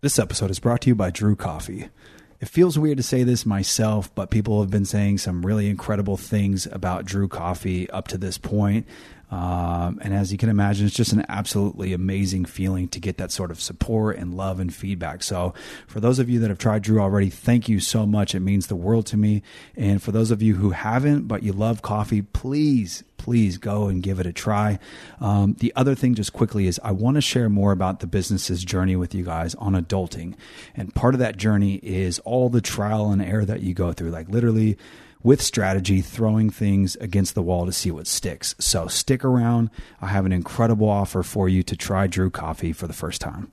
This episode is brought to you by Drew Coffee. It feels weird to say this myself, but people have been saying some really incredible things about Drew Coffee up to this point. Um, and as you can imagine, it's just an absolutely amazing feeling to get that sort of support and love and feedback. So, for those of you that have tried Drew already, thank you so much. It means the world to me. And for those of you who haven't, but you love coffee, please, please go and give it a try. Um, the other thing, just quickly, is I want to share more about the business's journey with you guys on adulting. And part of that journey is all the trial and error that you go through, like literally with strategy, throwing things against the wall to see what sticks. So stick around. I have an incredible offer for you to try Drew Coffee for the first time.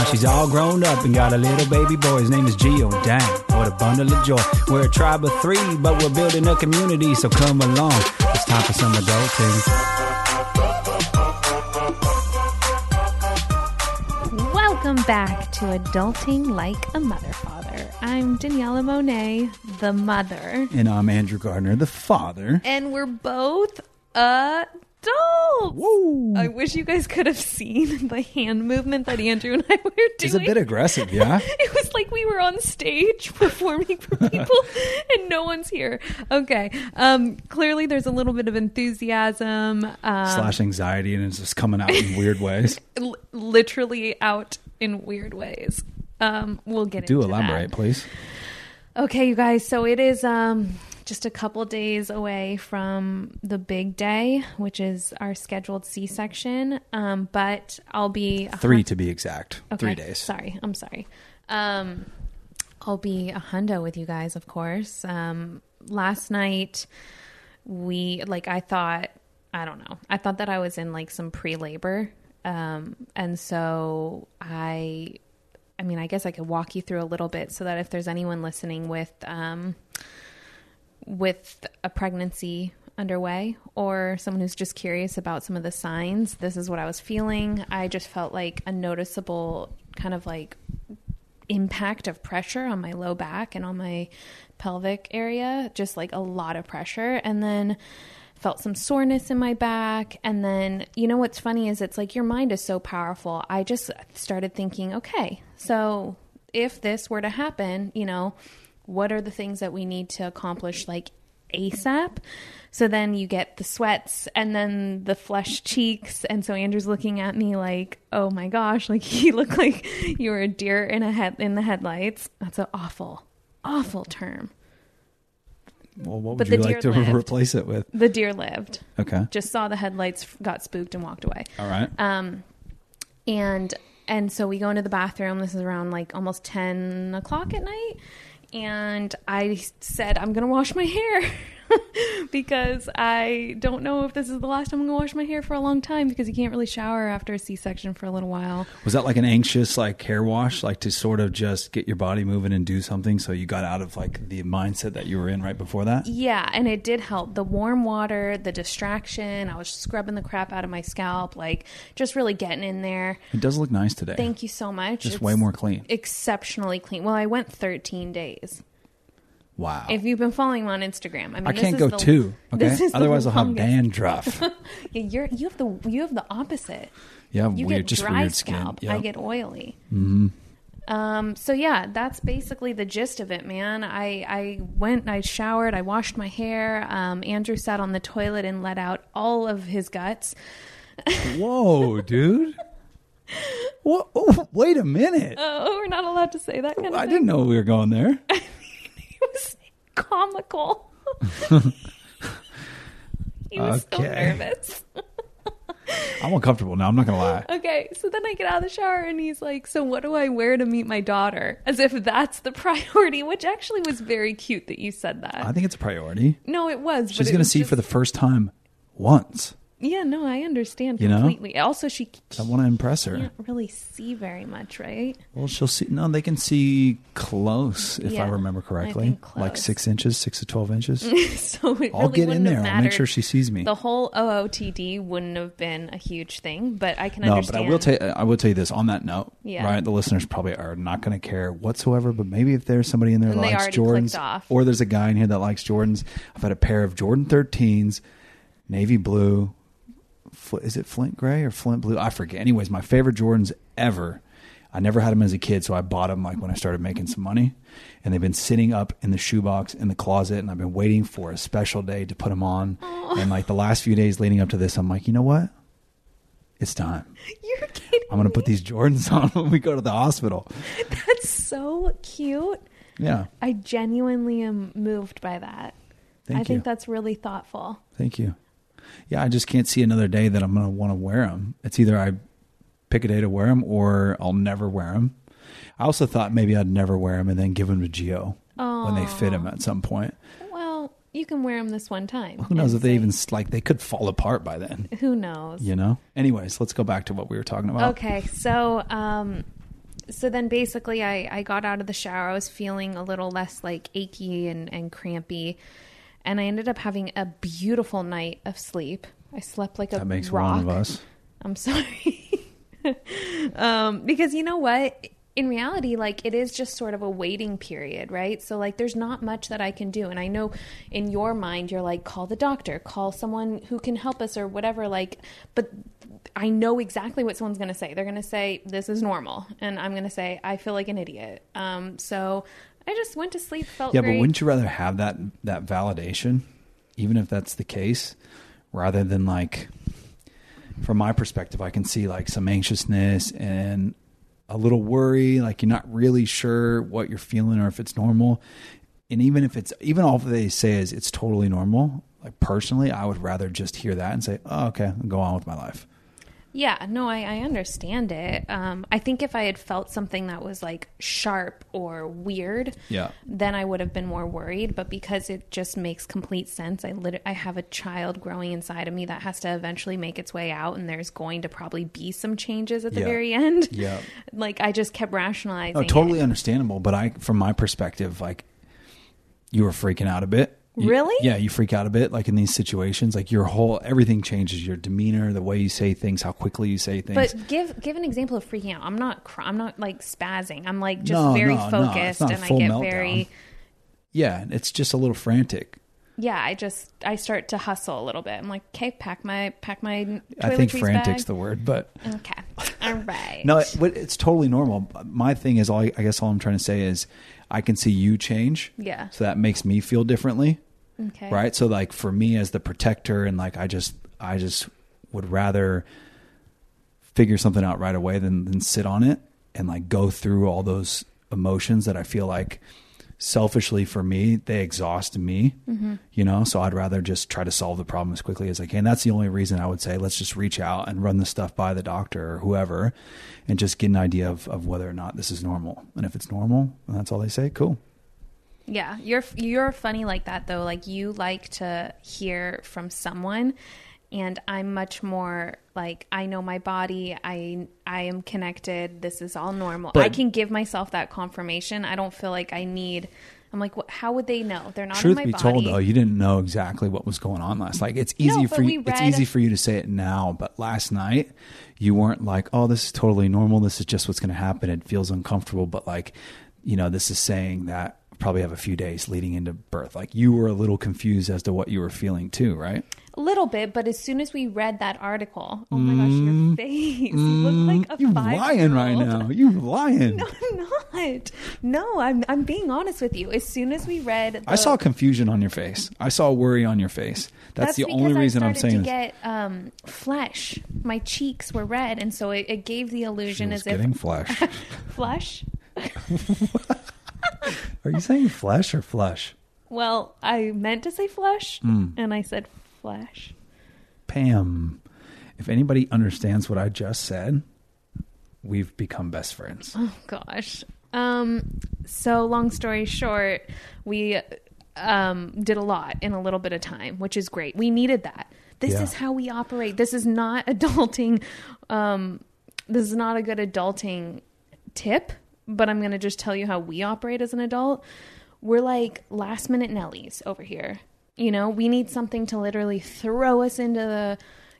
now she's all grown up and got a little baby boy. His name is Gio. Dang, what a bundle of joy. We're a tribe of three, but we're building a community, so come along. It's time for some adulting. Welcome back to Adulting Like a Mother Father. I'm Daniella Monet, the mother, And I'm Andrew Gardner, the father. and we're both adults. Woo! I wish you guys could have seen the hand movement that Andrew and I were doing. It's a bit aggressive, yeah? It was like we were on stage performing for people and no one's here. Okay. Um, clearly there's a little bit of enthusiasm. Um, Slash anxiety, and it's just coming out in weird ways. l- literally out in weird ways. Um, we'll get Do elaborate, that. please. Okay, you guys. So it is um, just a couple days away from the big day, which is our scheduled C-section. Um, but I'll be Three hun- to be exact. Okay, Three days. Sorry, I'm sorry. Um, I'll be a hundo with you guys, of course. Um, last night we like I thought I don't know. I thought that I was in like some pre-labor. Um, and so I I mean, I guess I could walk you through a little bit so that if there's anyone listening with um with a pregnancy underway or someone who's just curious about some of the signs, this is what I was feeling. I just felt like a noticeable kind of like impact of pressure on my low back and on my pelvic area, just like a lot of pressure. And then felt some soreness in my back. And then, you know what's funny is it's like your mind is so powerful. I just started thinking, okay, so if this were to happen, you know, what are the things that we need to accomplish like ASAP? So then you get the sweats and then the flushed cheeks. And so Andrew's looking at me like, oh my gosh, like you look like you were a deer in a head in the headlights. That's an awful, awful term. Well, what would But you like to lived. replace it with? The deer lived. Okay. Just saw the headlights, got spooked, and walked away. All right. Um, and and so we go into the bathroom. This is around like almost ten o'clock at night, and I said I'm gonna wash my hair because I don't know if this is the last time I'm gonna wash my hair for a long time because you can't really shower after a C-section for a little while. Was that like an anxious like hair wash, like to sort of just get your body moving and do something so you got out of like the mindset that you were in right before that? Yeah, and it did help. The warm water, the distraction. I was scrubbing the crap out of my scalp, like just really getting in there. It does look nice today. Thank you so much. Just It's way more clean. Exceptionally clean. Well, I went 13 days. Wow. If you've been following me on Instagram, I mean, I this can't is go the- two. Okay. this is the Otherwise, I'll have dandruff. Yeah, you're you have the you have the opposite. You have You weird, get just dry weird scalp. skin. I get oily. Mm-hmm. Um. So yeah, that's basically the gist of it, man. I I went, I showered, I washed my hair. Um. Andrew sat on the toilet and let out all of his guts. Whoa, dude. What? Oh, wait a minute. Oh, we're not allowed to say that kind of I thing. didn't know we were going there. it was comical. he was so nervous. I'm uncomfortable now. I'm not gonna lie. Okay, so then I get out of the shower and he's like, So what do I wear to meet my daughter? As if that's the priority, which actually was very cute that you said that. I think it's a priority. no, it was. She's gonna see just- for the first time once. Yeah, no, I understand You know? completely. Also, she I want to impress her. can't really see very much, right? Well, she'll see. No, they can see close, if I Yeah, remember I correctly. think Like six inches, six to 12 inches. so it I'll really get in there. I'll make sure she sees me. the whole OOTD wouldn't have been a huge thing, but I can No, understand. but I will tell I will tell you this on that note. Yeah. Right, the listeners probably are not going to care whatsoever. But maybe if there's somebody in there that And likes Jordans, or there's a guy in here that likes Jordans. I've had a pair of Jordan 13s, navy blue. Is it Flint gray or Flint blue? I forget. Anyways, my favorite Jordans ever. I never had them as a kid, so I bought them like when I started making some money, and they've been sitting up in the shoebox in the closet, and I've been waiting for a special day to put them on. And like the last few days leading up to this, I'm like, you know what? It's time. You're kidding. I'm gonna put these Jordans on when we go to the hospital. That's so cute. Yeah, I genuinely am moved by that. Thank I think that's really thoughtful. thank you. Yeah, I just can't see another day that I'm gonna want to wear them. It's either I pick a day to wear them or I'll never wear them. I also thought maybe I'd never wear them and then give them to Gio when they fit him at some point. Well, you can wear them this one time. Who knows if they even like they could fall apart by then. Who knows? You know. Anyways, let's go back to what we were talking about. Okay, so um, so then basically, I I got out of the shower. I was feeling a little less like achy and and crampy, and I ended up having a beautiful night of sleep. I slept like a That makes rock. one of us. I'm sorry. um, because you know what? In reality, like it is just sort of a waiting period, right? So, like, there's not much that I can do. And I know in your mind, you're like, call the doctor, call someone who can help us or whatever. Like, but I know exactly what someone's going to say. They're going to say, this is normal. And I'm going to say, I feel like an idiot. Um, so I just went to sleep, felt Yeah, great. but wouldn't you rather have that that validation, even if that's the case, rather than like, from my perspective, I can see like some anxiousness and a little worry, like you're not really sure what you're feeling or if it's normal. And even if it's even all they say is it's totally normal, like personally, I would rather just hear that and say, "Oh, okay, go on with my life." Yeah, no, I, I understand it. Um, I think if I had felt something that was like sharp or weird, Yeah. then I would have been more worried. But because it just makes complete sense, I lit- I have a child growing inside of me that has to eventually make its way out, and there's going to probably be some changes at the Yeah. very end. Yeah. like I just kept rationalizing. Oh, it. totally understandable. But I, from my perspective, like you were freaking out a bit. You- Really? yeah, you freak out a bit, like in these situations. Like your whole everything changes. Your demeanor, the way you say things, how quickly you say things. But give give an example of freaking out. I'm not cr- I'm not like spazzing. I'm like just No, very no, no, focused, not a and I get meltdown. very yeah, it's just a little frantic. yeah. I just I start to hustle a little bit. I'm like, okay, pack my pack my I think frantic's bag. the word, but Okay. All right. no, it, it's totally normal. My thing is, all I, I guess all I'm trying to say is, I can see you change. Yeah. So that makes me feel differently. Okay. right so like for me as the protector and like i just i just would rather figure something out right away than than sit on it and like go through all those emotions that i feel like selfishly for me they exhaust me you know? So i'd rather just try to solve the problem as quickly as i can. That's the only reason i would say let's just reach out and run the stuff by the doctor or whoever and just get an idea of, of whether or not this is normal. And if it's normal and that's all they say. Cool. Yeah, you're you're funny like that though. Like you like to hear from someone, and I'm much more like I know my body. I I am connected. This is all normal. But- I can give myself that confirmation. I don't feel like I need. I'm like, what, how would they know? They're not Truth in my be body. told, though, you didn't know exactly what was going on last night. It's easy No, for you. we It's easy for you to say it now, but last night you weren't like, "Oh, this is totally normal. This is just what's going to happen." It feels uncomfortable, but like, you know, this is saying that probably have a few days leading into birth. Like you were a little confused as to what you were feeling too, right? A little bit, but as soon as we read that article, oh my gosh, your face! you look like a Mm. You five lying right now. You're lying. No, I'm not. No, I'm I'm being honest with you. As soon as we read, the, I saw confusion on your face. I saw worry on your face. That's, the because only reason I'm saying to this. get um, flesh. My cheeks were red, and so it, it gave the illusion as getting if flesh. flesh. Are you saying flesh or flush? Well, I meant to say flesh, Mm. and I said flesh. Pam, if anybody understands what I just said, we've become best friends. Oh gosh. Um. So long story short, we um did a lot in a little bit of time, which is great. We needed that This Yeah. is how we operate. This is not adulting. Um, this is not a good adulting tip, but I'm going to just tell you how we operate as an adult. We're like last minute Nellies over here. You know, we need something to literally throw us into the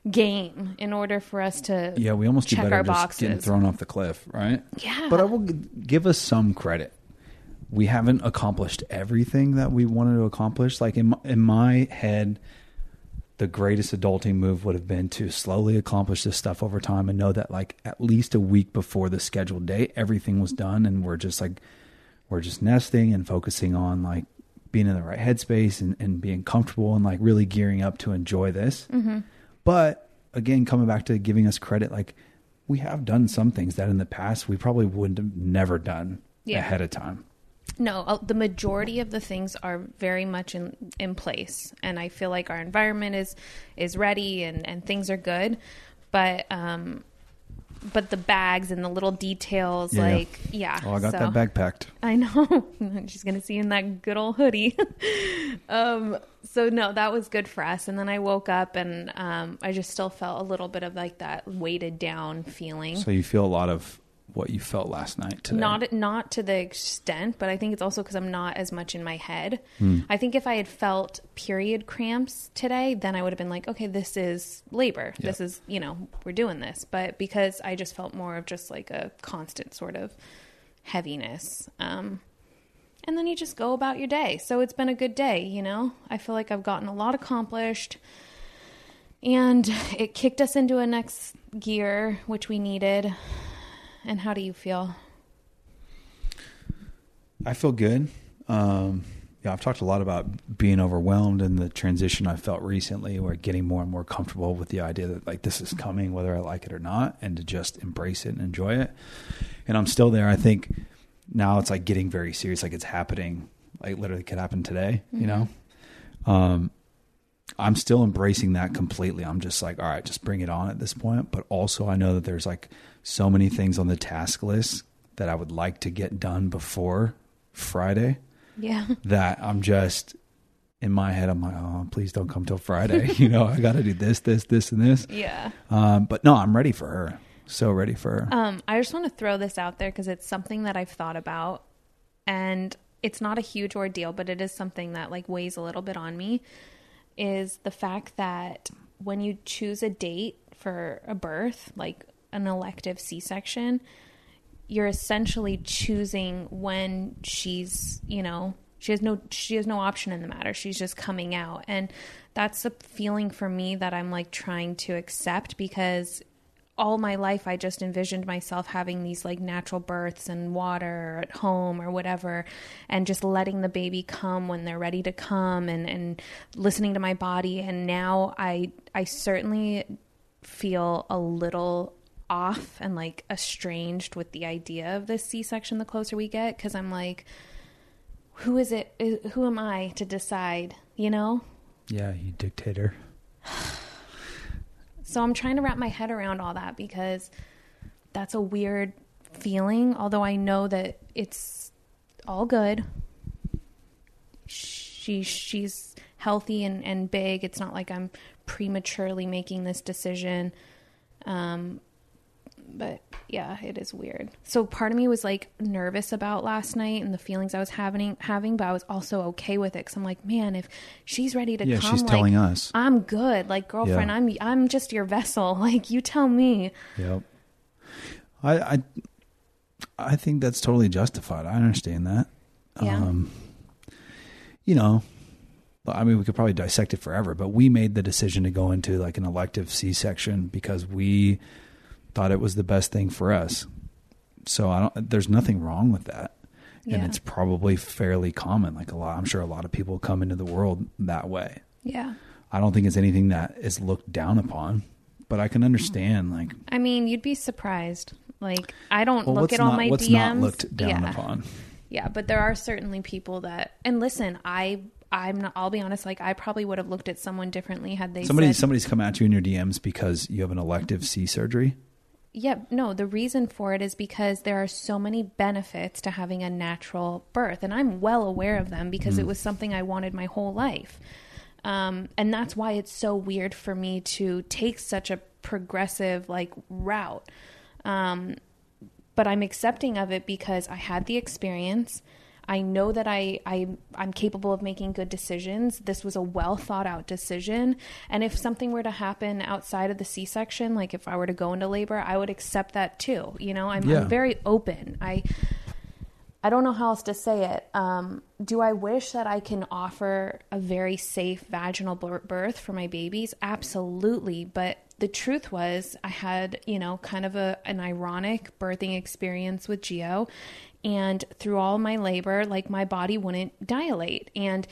game in order for us to Yeah, we almost do check better our just getting thrown off the cliff, right? Yeah. But I will g- give us some credit. We haven't accomplished everything that we wanted to accomplish. Like in my, in my head, the greatest adulting move would have been to slowly accomplish this stuff over time and know that like at least a week before the scheduled date, everything was done and we're just like we're just nesting and focusing on like being in the right headspace and, and being comfortable and like really gearing up to enjoy this. Mm-hmm. But again, coming back to giving us credit, like we have done some things that in the past we probably wouldn't have never done Yeah. ahead of time. No, uh, the majority of the things are very much in in place, and I feel like our environment is is ready and and things are good, but um, but the bags and the little details, Yeah. like yeah. Oh, I got so- that bag packed. I know. She's gonna see in that good old hoodie. um, so no, that was good for us. And then I woke up and um, I just still felt a little bit of like that weighted down feeling. So you feel a lot of what you felt last night today. Not not to the extent, but I think it's also because I'm not as much in my head. I think if I had felt period cramps today, then I would have been like, okay, this is labor. Yeah. This is you know we're doing this. But because I just felt more of just like a constant sort of heaviness. Um, and then you just go about your day. So it's been a good day, you know? I feel like I've gotten a lot accomplished. And it kicked us into a next gear, which we needed. And how do you feel? I feel good. Um, yeah, I've talked a lot about being overwhelmed and the transition I felt recently, where getting more and more comfortable with the idea that like this is coming, whether I like it or not, and to just embrace it and enjoy it. And I'm still there. I think now it's like getting very serious, like it's happening, like literally could happen today. You know, um, I'm still embracing that completely. I'm just like, all right, just bring it on at this point. But also, I know that there's like so many things on the task list that I would like to get done before Friday Yeah. that I'm just in my head. I'm like, oh, please don't come till Friday. you know, I got to do this, this, this, and this. Yeah. Um, but no, I'm ready for her. So ready for her. Um, I just want to throw this out there because it's something that I've thought about, and it's not a huge ordeal, but it is something that like weighs a little bit on me. Is the fact that when you choose a date for a birth, like an elective C-section, you're essentially choosing when she's, you know, she has no she has no option in the matter. She's just coming out. And that's a feeling for me that I'm like trying to accept because all my life I just envisioned myself having these like natural births and water at home or whatever and just letting the baby come when they're ready to come and and listening to my body and now I I certainly feel a little off and like estranged with the idea of this C-section the closer we get cuz I'm like who is it who am I to decide, you know? yeah, you dictator. So I'm trying to wrap my head around all that because that's a weird feeling, although I know that it's all good. She she's healthy and, and big. It's not like I'm prematurely making this decision. Um but yeah, it is weird. So part of me was like nervous about last night and the feelings I was having having, but I was also okay with it cuz I'm like, man, if she's ready to Yeah, come she's like, telling us. I'm good. Like girlfriend, Yeah. I'm I'm just your vessel. Like you tell me. Yep. I I I think that's totally justified. I understand that. Yeah. Um, you know, I mean, we could probably dissect it forever, but we made the decision to go into like an elective C-section because we thought it was the best thing for us. So I don't. There's nothing wrong with that, and it's probably fairly common. Like a lot, I'm sure a lot of people come into the world that way. Yeah. I don't think it's anything that is looked down upon, but I can understand like I mean, you'd be surprised. Like I don't well, look at all not my what's DMs. not looked down yeah. upon. Yeah, but there are certainly people that and listen, I I'm not I'll be honest, like I probably would have looked at someone differently had they Somebody said somebody's come at you in your DMs because you have an elective C surgery. Yeah, no, the reason for it is because there are so many benefits to having a natural birth, and I'm well aware of them because Mm. it was something I wanted my whole life. Um, and that's why it's so weird for me to take such a progressive like route. Um, but I'm accepting of it because I had the experience. I know that I, I I'm capable of making good decisions. This was a well thought out decision, and if something were to happen outside of the C-section, like if I were to go into labor, I would accept that too. You know, I'm, Yeah. I'm very open. I I don't know how else to say it. Um, do I wish that I can offer a very safe vaginal birth for my babies? Absolutely. But the truth was, I had, you know, kind of a, an ironic birthing experience with Gio. And through all my labor, like my body wouldn't dilate. And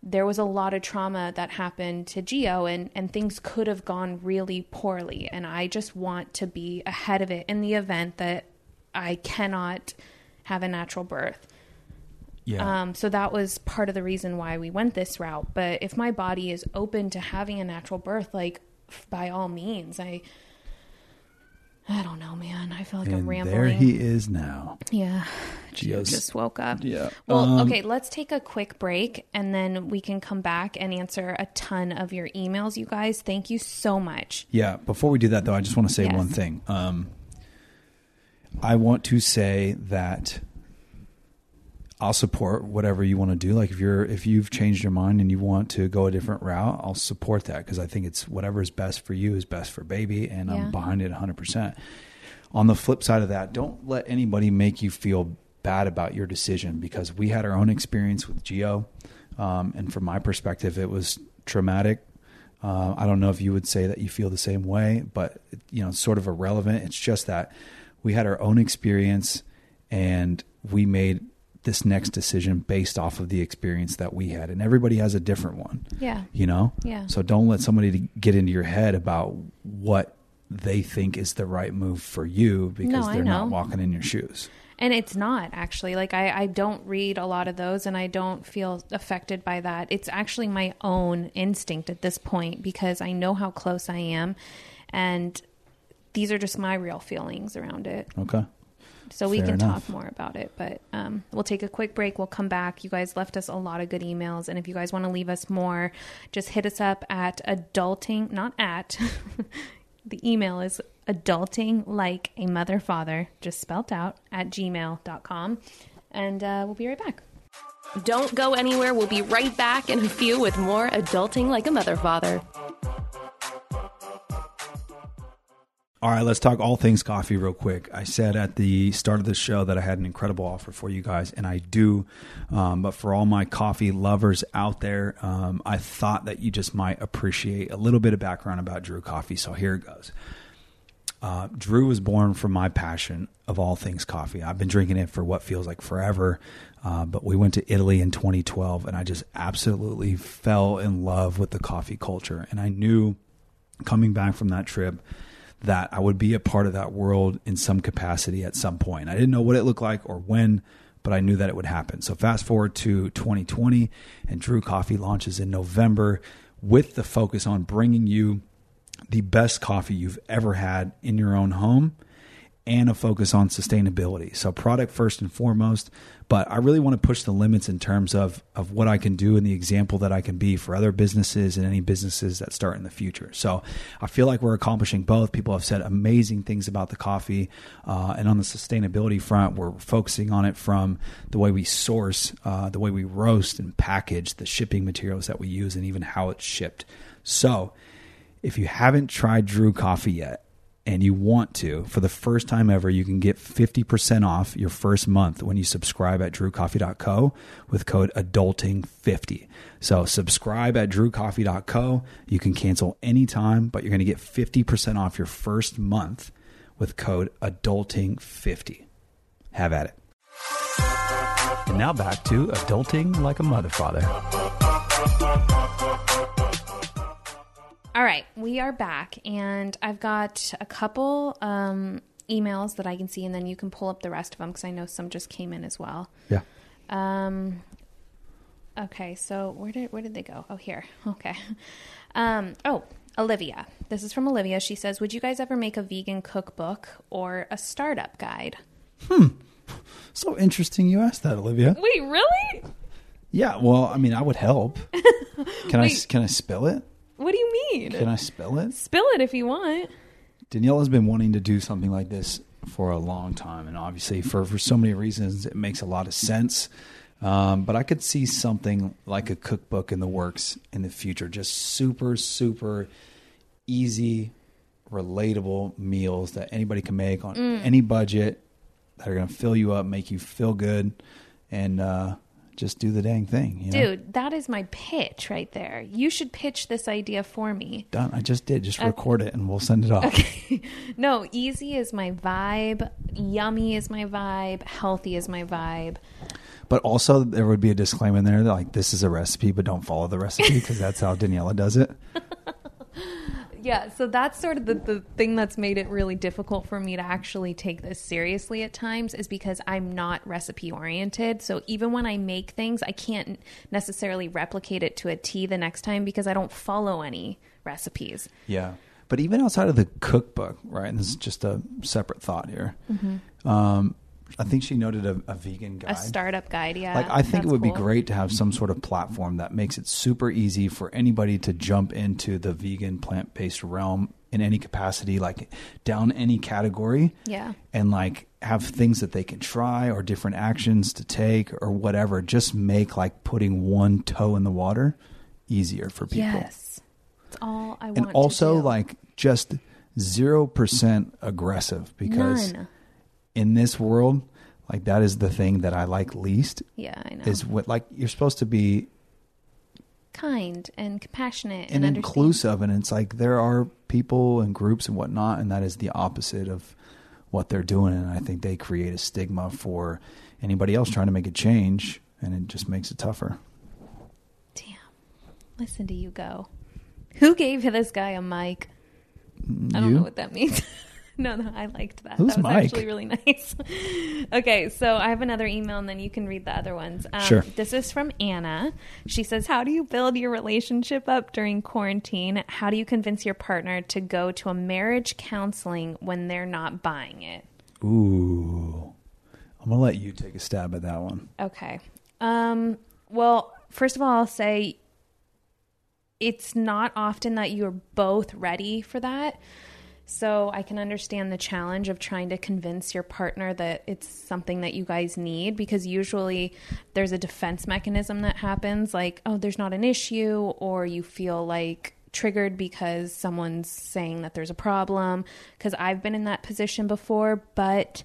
there was a lot of trauma that happened to Gio and, and things could have gone really poorly. And I just want to be ahead of it in the event that I cannot have a natural birth. Yeah. Um, so that was part of the reason why we went this route. But if my body is open to having a natural birth, like by all means, I, I don't know, man. I feel like I'm rambling. there he is now. yeah, Gio's- just woke up. Yeah. Well, Um, okay, let's take a quick break and then we can come back and answer a ton of your emails, you guys. Thank you so much. Yeah. Before we do that, though, I just want to say Yes. one thing. Um, I want to say that I'll support whatever you want to do. Like if you're if you've changed your mind and you want to go a different route, I'll support that because I think it's whatever is best for you is best for baby, and Yeah. I'm behind it 100. percent On the flip side of that, don't let anybody make you feel bad about your decision because we had our own experience with Gio, um, and from my perspective, it was traumatic. Uh, I don't know if you would say that you feel the same way, but you know, it's sort of irrelevant. It's just that we had our own experience and we made this next decision based off of the experience that we had, and everybody has a different one. Yeah. You know, Yeah. So don't let somebody get into your head about what they think is the right move for you because No, they're not walking in your shoes. And it's not actually like I, I don't read a lot of those and I don't feel affected by that. It's actually my own instinct at this point because I know how close I am and these are just my real feelings around it. Okay. So we Fair can enough. talk more about it, but um, we'll take a quick break. We'll come back. You guys left us a lot of good emails, and if you guys want to leave us more, just hit us up at adulting, not at. the email is adulting like a mother father, just spelt out at gmail.com. And uh, we'll be right back. Don't go anywhere. We'll be right back in a few with more Adulting Like a Mother Father. All right, let's talk all things coffee real quick. I said at the start of the show that I had an incredible offer for you guys, and I do. Um, but for all my coffee lovers out there, um, I thought that you just might appreciate a little bit of background about Drew Coffee. So here it goes. Uh, Drew was born from my passion of all things coffee. I've been drinking it for what feels like forever. Uh, but we went to Italy in 2012, and I just absolutely fell in love with the coffee culture. And I knew coming back from that trip that I would be a part of that world in some capacity at some point. I didn't know what it looked like or when, but I knew that it would happen. So fast forward to 2020, and Drew Coffee launches in November with the focus on bringing you the best coffee you've ever had in your own home and a focus on sustainability. So product first and foremost, but I really want to push the limits in terms of of what I can do and the example that I can be for other businesses and any businesses that start in the future. So I feel like we're accomplishing both. People have said amazing things about the coffee, uh, and on the sustainability front, we're focusing on it from the way we source, uh, the way we roast and package, the shipping materials that we use, and even how it's shipped. So if you haven't tried Drew Coffee yet, and you want to, for the first time ever, you can get 50% off your first month when you subscribe at drewcoffee.co with code adulting50. So subscribe at drewcoffee.co. You can cancel anytime, but you're going to get 50% off your first month with code adulting50. Have at it. And now back to adulting like a mother father. All right, we are back, and I've got a couple um, emails that I can see, and then you can pull up the rest of them because I know some just came in as well. Yeah. Um, okay, so where did where did they go? Oh, here. Okay. Um, oh, Olivia. This is from Olivia. She says, "Would you guys ever make a vegan cookbook or a startup guide?" Hmm. So interesting you asked that, Olivia. Wait, really? Yeah, well, I mean, I would help. Can I can I spill it? What do you mean? Can I spill it? Spill it if you want. Daniella has been wanting to do something like this for a long time, and obviously, for for so many reasons, it makes a lot of sense. Um, but I could see something like a cookbook in the works in the future. Just super, super easy, relatable meals that anybody can make on any budget that are going to fill you up, make you feel good, and uh, just do the dang thing. You know? Dude, that is my pitch right there. You should pitch this idea for me. Done. I just did. Just record it and we'll send it off. No, easy is my vibe. Yummy is my vibe. Healthy is my vibe. But also, there would be a disclaimer in there that, like, this is a recipe, but don't follow the recipe because that's how Daniella does it. Yeah, so that's sort of the, the thing that's made it really difficult for me to actually take this seriously at times is because I'm not recipe oriented. So even when I make things, I can't necessarily replicate it to a T the next time because I don't follow any recipes. Yeah. But even outside of the cookbook, right? And this is just a separate thought here. Um, I think she noted a, a vegan guide. A startup guide, yeah. like I think it would be great to have mm-hmm. some sort of platform that makes it super easy for anybody to jump into the vegan plant-based realm in any capacity like down any category Yeah. and like have things that they can try or different actions to take or whatever just make like putting one toe in the water easier for people Yes. It's all I want and also like just 0% aggressive because None. In this world like that is the thing that I like least Yeah, I know. is what like you're supposed to be kind and compassionate and, and, inclusive and it's like there are people and groups and whatnot and that is the opposite of what they're doing and i think they create a stigma for anybody else trying to make a change and it just makes it tougher Damn. Listen to you go. Who gave this guy a mic? I don't know what that means. no, no, I liked that. Who's that was Mike? actually really nice. okay, so I have another email and then you can read the other ones. Um, Sure. This is from Anna. She says, How do you build your relationship up during quarantine? How do you convince your partner to go to a marriage counseling when they're not buying it? ooh i'm gonna let you take a stab at that one Okay. Um, well, first of all, I'll say it's not often that you're both ready for that. So I can understand the challenge of trying to convince your partner that it's something that you guys need because usually there's a defense mechanism that happens like, oh, there's not an issue, or you feel like triggered because someone's saying that there's a problem. Because I've been in that position before, but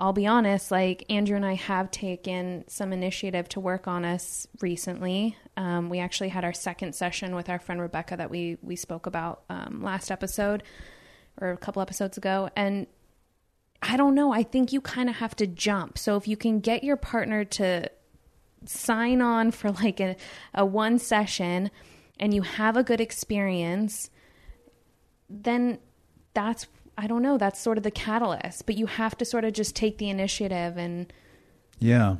I'll be honest, like Andrew and I have taken some initiative to work on us recently. Um, we actually had our second session with our friend Rebecca that we we spoke about um, last episode or a couple episodes ago, and I don't know. I think you kind of have to jump. So if you can get your partner to sign on for like a, a one session and you have a good experience, then that's I don't know, that's sort of the catalyst. But you have to sort of just take the initiative and yeah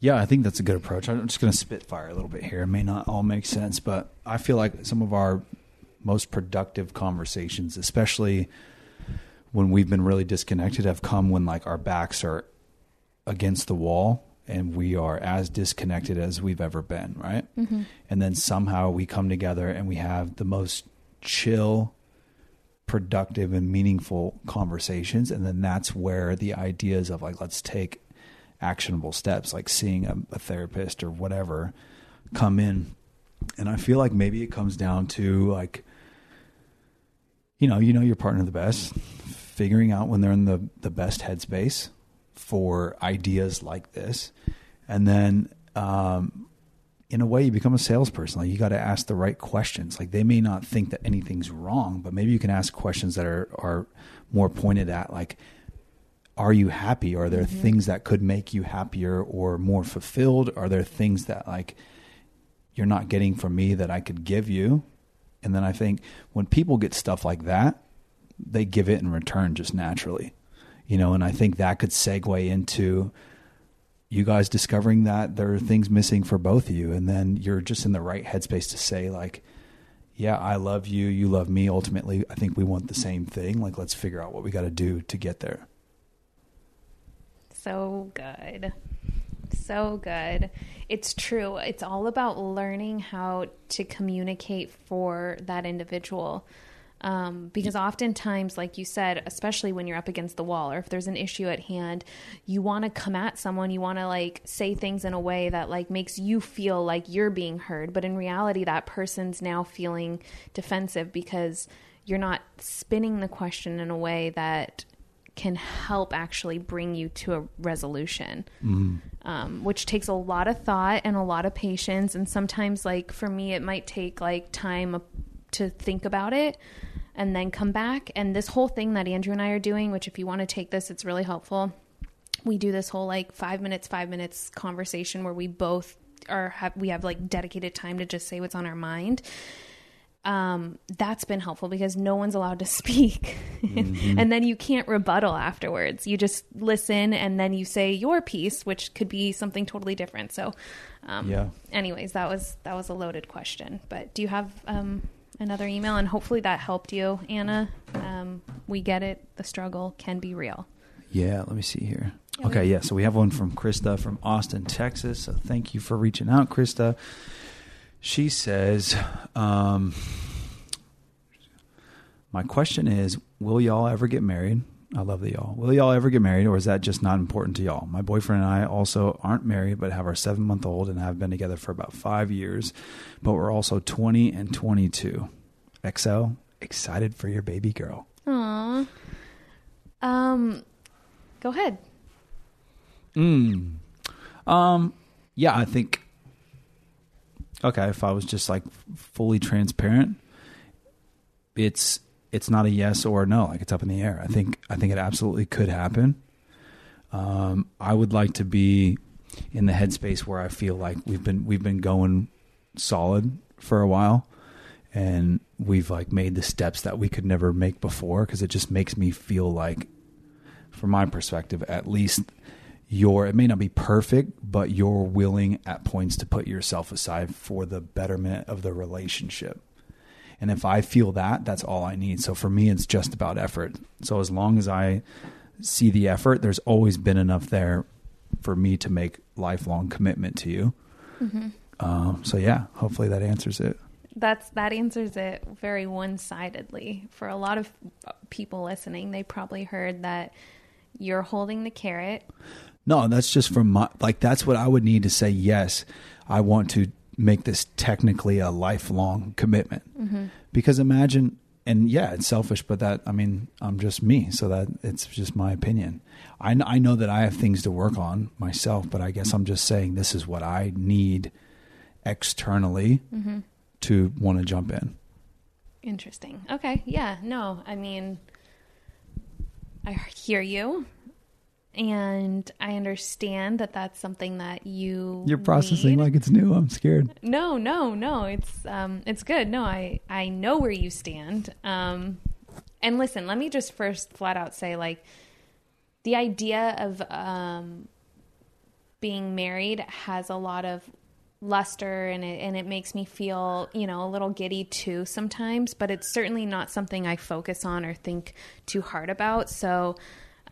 yeah i think that's a good approach i'm just gonna spitfire a little bit here it may not all make sense but i feel like some of our most productive conversations especially when we've been really disconnected have come when like our backs are against the wall and we are as disconnected as we've ever been, right? Mm-hmm. And then somehow we come together and we have the most chill, productive, and meaningful conversations. And then that's where the ideas of like, let's take actionable steps, like seeing a, a therapist or whatever, come in. And I feel like maybe it comes down to like, you know, you know your partner the best, figuring out when they're in the, the best headspace for ideas like this. And then, um, in a way, you become a salesperson. Like you got to ask the right questions. Like they may not think that anything's wrong, but maybe you can ask questions that are, are more pointed at like, are you happy? Are there mm-hmm. things that could make you happier or more fulfilled? Are there things that like you're not getting from me that I could give you? And then I think when people get stuff like that, they give it in return just naturally, you know, and I think that could segue into you guys discovering that there are things missing for both of you. And then you're just in the right headspace to say, like, yeah, I love you. You love me. Ultimately, I think we want the same thing. Like, let's figure out what we got to do to get there. so good. So good. It's true. It's all about learning how to communicate for that individual. Um, because oftentimes, like you said, especially when you're up against the wall or if there's an issue at hand, you want to come at someone, you want to like say things in a way that like makes you feel like you're being heard. But in reality, that person's now feeling defensive because you're not spinning the question in a way that can help actually bring you to a resolution, um, which takes a lot of thought and a lot of patience. And sometimes, like for me, it might take like time to think about it and then come back. And this whole thing that Andrew and I are doing, which if you want to take this, it's really helpful. We do this whole like five minutes, five minutes conversation where we both are have we have like dedicated time to just say what's on our mind um, that's been helpful because no one's allowed to speak. and then you can't rebuttal afterwards. You just listen and then you say your piece, which could be something totally different. So, um, Yeah. anyways, that was, that was a loaded question, but do you have, um, another email and hopefully that helped you, Anna. Um, we get it. The struggle can be real. Yeah, let me see here. Yeah, okay, yeah. So we have one from Krista from Austin, Texas. So thank you for reaching out, Krista. She says, um, "My question is, will y'all ever get married? I love the y'all. Will y'all ever get married, or is that just not important to y'all? My boyfriend and I also aren't married, but have our seven month old and have been together for about five years. But we're also twenty and twenty two. XL, excited for your baby girl." Aw. Um, go ahead. Mm. Um. Yeah, I think. Okay, if I was just like fully transparent, it's it's not a yes or a no. Like it's up in the air. I think I think it absolutely could happen. Um, I would like to be in the headspace where I feel like we've been we've been going solid for a while, and we've like made the steps that we could never make before because it just makes me feel like, from my perspective, at least you're it may not be perfect but you're willing at points to put yourself aside for the betterment of the relationship and if i feel that that's all i need so for me it's just about effort so as long as i see the effort there's always been enough there for me to make lifelong commitment to you um, so yeah hopefully that answers it That's that answers it very one-sidedly. For a lot of people listening, they probably heard that you're holding the carrot. No, that's just from my like that's what I would need to say yes. I want to make this technically a lifelong commitment. Mm-hmm. Because imagine and yeah, it's selfish, but that I mean, I'm just me, so that it's just my opinion. I I know that I have things to work on myself, but I guess I'm just saying this is what I need externally mm-hmm. to want to jump in. Interesting. Okay. Yeah. No, I mean, I hear you. And I understand that that's something that you You're processing need. like it's new. I'm scared. No, no, no. It's um it's good. No, I I know where you stand. Um and listen, let me just first flat out say like the idea of um being married has a lot of luster and it and it makes me feel, you know, a little giddy too sometimes, but it's certainly not something I focus on or think too hard about. So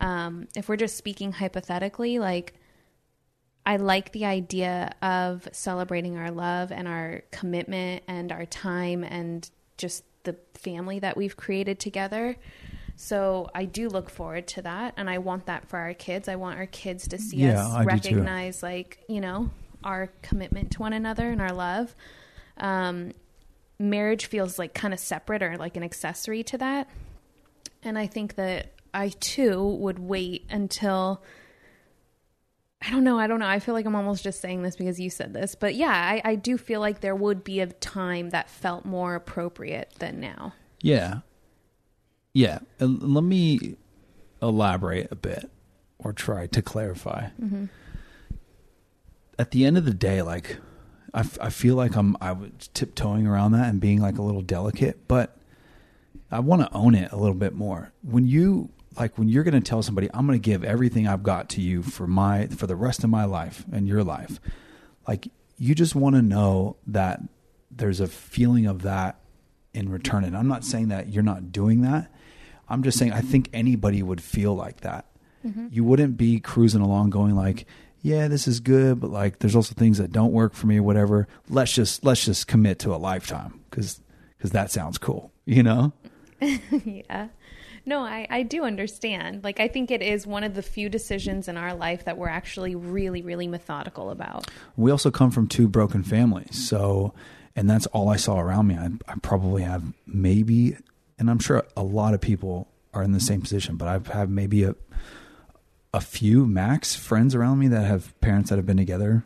um if we're just speaking hypothetically, like I like the idea of celebrating our love and our commitment and our time and just the family that we've created together. So I do look forward to that and I want that for our kids. I want our kids to see Yeah, us I recognize like, you know, our commitment to one another and our love. Um marriage feels like kind of separate or like an accessory to that. And I think that I too would wait until I don't know. I don't know. I feel like I'm almost just saying this because you said this. But yeah, I, I do feel like there would be a time that felt more appropriate than now. Yeah. Yeah. And let me elaborate a bit or try to clarify. Mm-hmm. At the end of the day, like, I, f- I feel like I'm I was tiptoeing around that and being like a little delicate, but I want to own it a little bit more. When you like when you're going to tell somebody I'm going to give everything I've got to you for my for the rest of my life and your life. Like you just want to know that there's a feeling of that in return. And I'm not saying that you're not doing that. I'm just saying I think anybody would feel like that. Mm-hmm. You wouldn't be cruising along going like, yeah, this is good, but like there's also things that don't work for me, or whatever. Let's just let's just commit to a lifetime cuz cuz that sounds cool, you know? yeah. No, I, I do understand. Like, I think it is one of the few decisions in our life that we're actually really, really methodical about. We also come from two broken families. So, and that's all I saw around me. I, I probably have maybe, and I'm sure a lot of people are in the same position, but I've had maybe a, a few max friends around me that have parents that have been together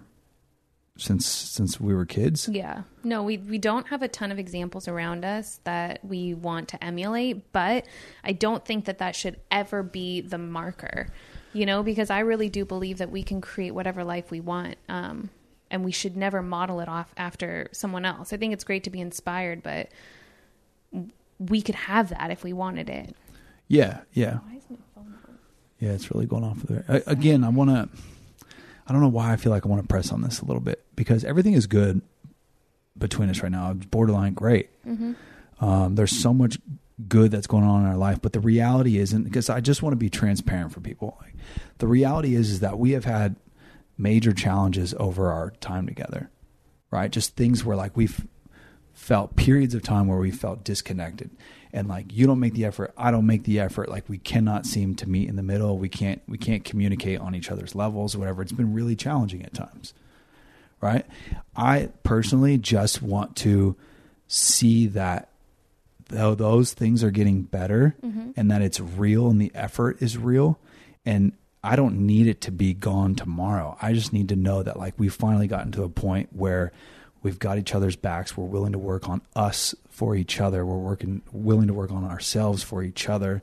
since since we were kids. Yeah. No, we we don't have a ton of examples around us that we want to emulate, but I don't think that that should ever be the marker. You know, because I really do believe that we can create whatever life we want. Um and we should never model it off after someone else. I think it's great to be inspired, but we could have that if we wanted it. Yeah, yeah. Why is my phone? Yeah, it's really going off there. I, again, I want to. I don't know why I feel like I want to press on this a little bit because everything is good between us right now. It's borderline great. Um, there's so much good that's going on in our life, but the reality isn't because I just want to be transparent for people. Like, the reality is is that we have had major challenges over our time together, right? Just things where like we've felt periods of time where we felt disconnected and like you don't make the effort i don't make the effort like we cannot seem to meet in the middle we can't we can't communicate on each other's levels or whatever it's been really challenging at times right? I personally just want to see that though those things are getting better mm-hmm. and that it's real and the effort is real. And i don't need it to be gone tomorrow. I just need to know that like we've finally gotten to a point where we've got each other's backs. We're willing to work on us for each other. We're working willing to work on ourselves for each other.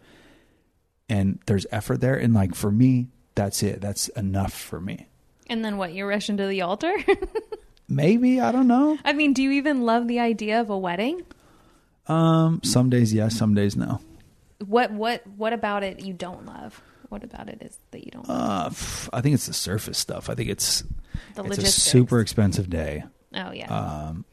And there's effort there. And like for me that's it. That's enough for me And then what? You rush into the altar? maybe i don't know I mean, do you even love the idea of a wedding? um some days yes some days no What what what about it you don't love? What about it is that you don't love? uh i think it's the surface stuff i think it's The it's logistics. a super expensive day Oh yeah. um,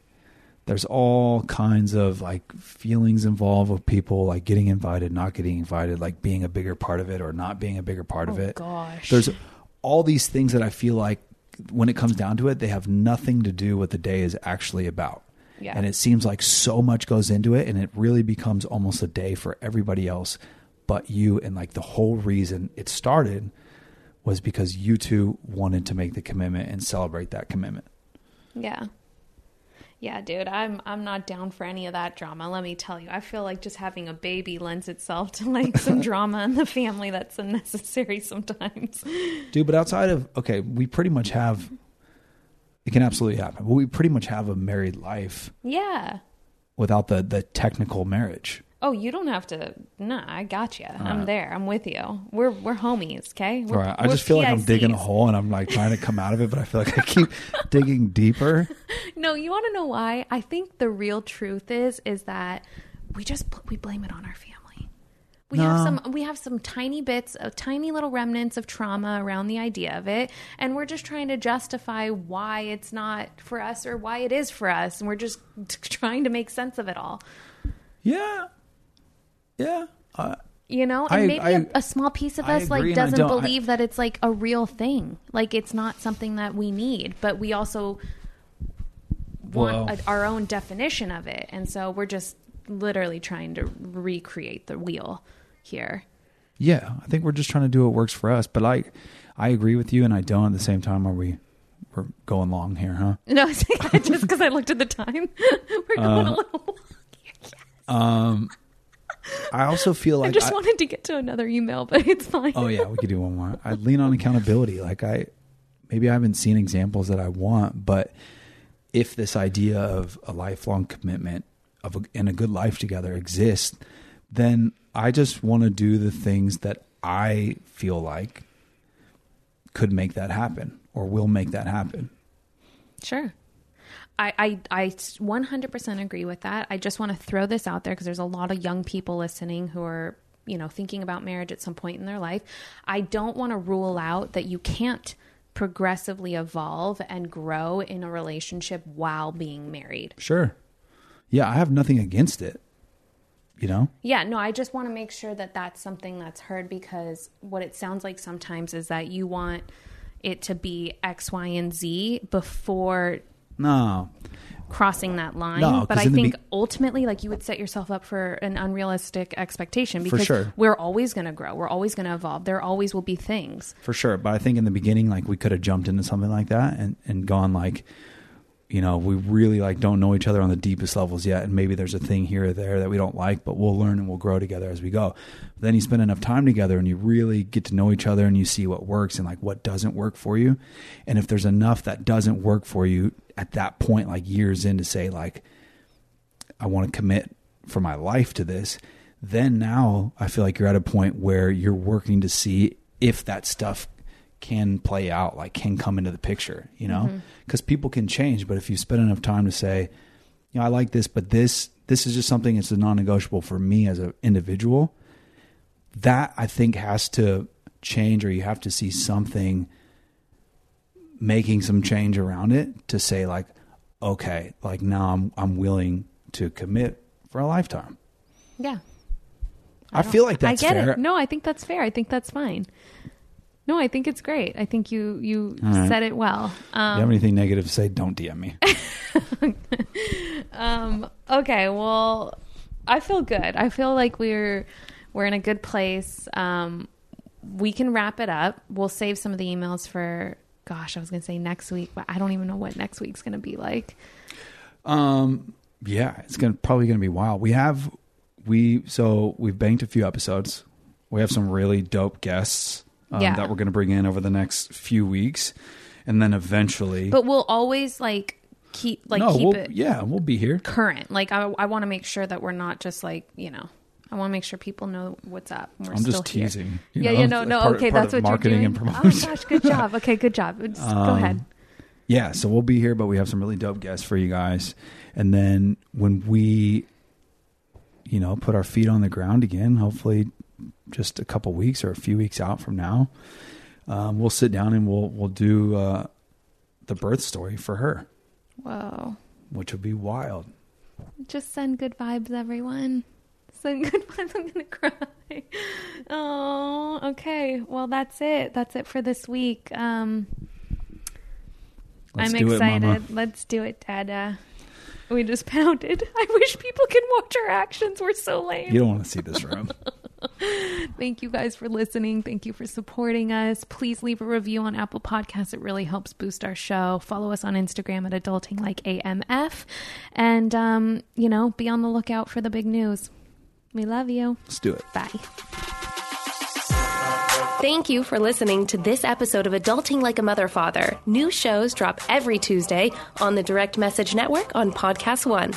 there's all kinds of like feelings involved with people like getting invited not getting invited like being a bigger part of it or not being a bigger part of Oh, it gosh. there's all these things that i feel like when it comes down to it they have nothing to do with the day is actually about Yeah. and it seems like so much goes into it and it really becomes almost a day for everybody else but you and like the whole reason it started was because you two wanted to make the commitment and celebrate that commitment Yeah. Yeah, dude, I'm I'm not down for any of that drama. Let me tell you, I feel like just having a baby lends itself to like some drama in the family that's unnecessary sometimes. Dude, but outside of okay, we pretty much have it can absolutely happen. But we pretty much have a married life Yeah. without the the technical marriage. Oh, you don't have to. Nah, I got you. I'm right. there. I'm with you. We're we're homies, okay? We're, All right. I just feel like I'm digging a hole and I'm like trying to come out of it, but I feel like I keep digging deeper. No, you want to know why? I think the real truth is is that we just we blame it on our family. We have some we have some tiny bits of tiny little remnants of trauma around the idea of it and we're just trying to justify why it's not for us or why it is for us and we're just trying to make sense of it all. Yeah. Yeah. Uh, You know, and I- maybe I- a a small piece of I us agree like and I doesn't don't- I- believe that it's like a real thing. Like it's not something that we need, but we also want Well- a, our own definition of it. And so we're just literally trying to recreate the wheel here. yeah. I think we're just trying to do what works for us. But I I agree with you and I don't at the same time are we we're going long here, huh? No, just because I looked at the time, we're going Uh, a little. Long. Um I also feel like I just I- wanted to get to another email, but it's fine. Oh yeah, we could do one more. I lean on accountability. Like I maybe I haven't seen examples that I want, but if this idea of a lifelong commitment of a, and a good life together exists, then I just want to do the things that I feel like could make that happen or will make that happen. Sure. I, I, I 100% agree with that. I just want to throw this out there because there's a lot of young people listening who are, you know, thinking about marriage at some point in their life. I don't want to rule out that you can't progressively evolve and grow in a relationship while being married. Sure. Yeah, I have nothing against it. You know? Yeah, no, I just want to make sure that that's something that's heard because what it sounds like sometimes is that you want it to be X, Y, and Z before No, crossing that line. No, but I think be- ultimately, like you would set yourself up for an unrealistic expectation because sure. we're always going to grow. We're always going to evolve. There always will be things. for sure. But I think in the beginning, like we could have jumped into something like that and and gone like, you know, we really like don't know each other on the deepest levels yet, and maybe there's a thing here or there that we don't like, but we'll learn and we'll grow together as we go. But then you spend enough time together and you really get to know each other and you see what works and like what doesn't work for you, and if there's enough that doesn't work for you at that point, like years in, to say like, I want to commit for my life to this, then now I feel like you're at a point where you're working to see if that stuff can play out, like can come into the picture, you know? Mm-hmm. Because people can change, but if you spend enough time to say, you know, I like this, but this this is just something that's a non-negotiable for me as an individual. That I think has to change, or you have to see something making some change around it to say like, okay, like now I'm I'm willing to commit for a lifetime. Yeah. I, feel like that's I get fair. it. No, I think that's fair. I think that's fine. No, I think it's great. I think you you right. said it well. Um, If you Um, have anything negative to say, don't DM me. um, okay, well, I feel good. I feel like we're we're in a good place. Um, we can wrap it up. We'll save some of the emails for. Gosh, I was going to say next week, but I don't even know what next week's going to be like. Um, yeah, it's gonna probably gonna be wild. We have we so we've banked a few episodes. We have some really dope guests um, Yeah. that we're gonna bring in over the next few weeks, and then eventually, But we'll always like keep like no, keep we'll, it yeah, we'll be here. current. Like I, I want to make sure that we're not just like you know. I want to make sure people know what's up. We're I'm just teasing. Yeah, know, yeah, no, no. part- okay, part that's what marketing you're doing. and promotion. Oh gosh, good job. Okay, good job. Just go Um, ahead. Yeah, so we'll be here, but we have some really dope guests for you guys. And then when we, you know, put our feet on the ground again, hopefully just a couple weeks or a few weeks out from now, um, we'll sit down and we'll we'll do uh, the birth story for her, Whoa. which would be wild. Just send good vibes, everyone. Send good vibes. I'm gonna cry. Oh, okay. Well, that's it. That's it for this week. Um, Let's I'm excited. it. Let's do it, Dada. We just pounded. I wish people could watch our actions. We're so lame. You don't want to see this room. Thank you guys for listening. Thank you for supporting us. Please leave a review on Apple Podcasts. It really helps boost our show. Follow us on Instagram at Adulting Like AMF. And, um, you know, be on the lookout for the big news. We love you. Let's do it. Bye. Thank you for listening to this episode of Adulting Like a Mother Father. New shows drop every Tuesday on the Direct Message Network on Podcast One.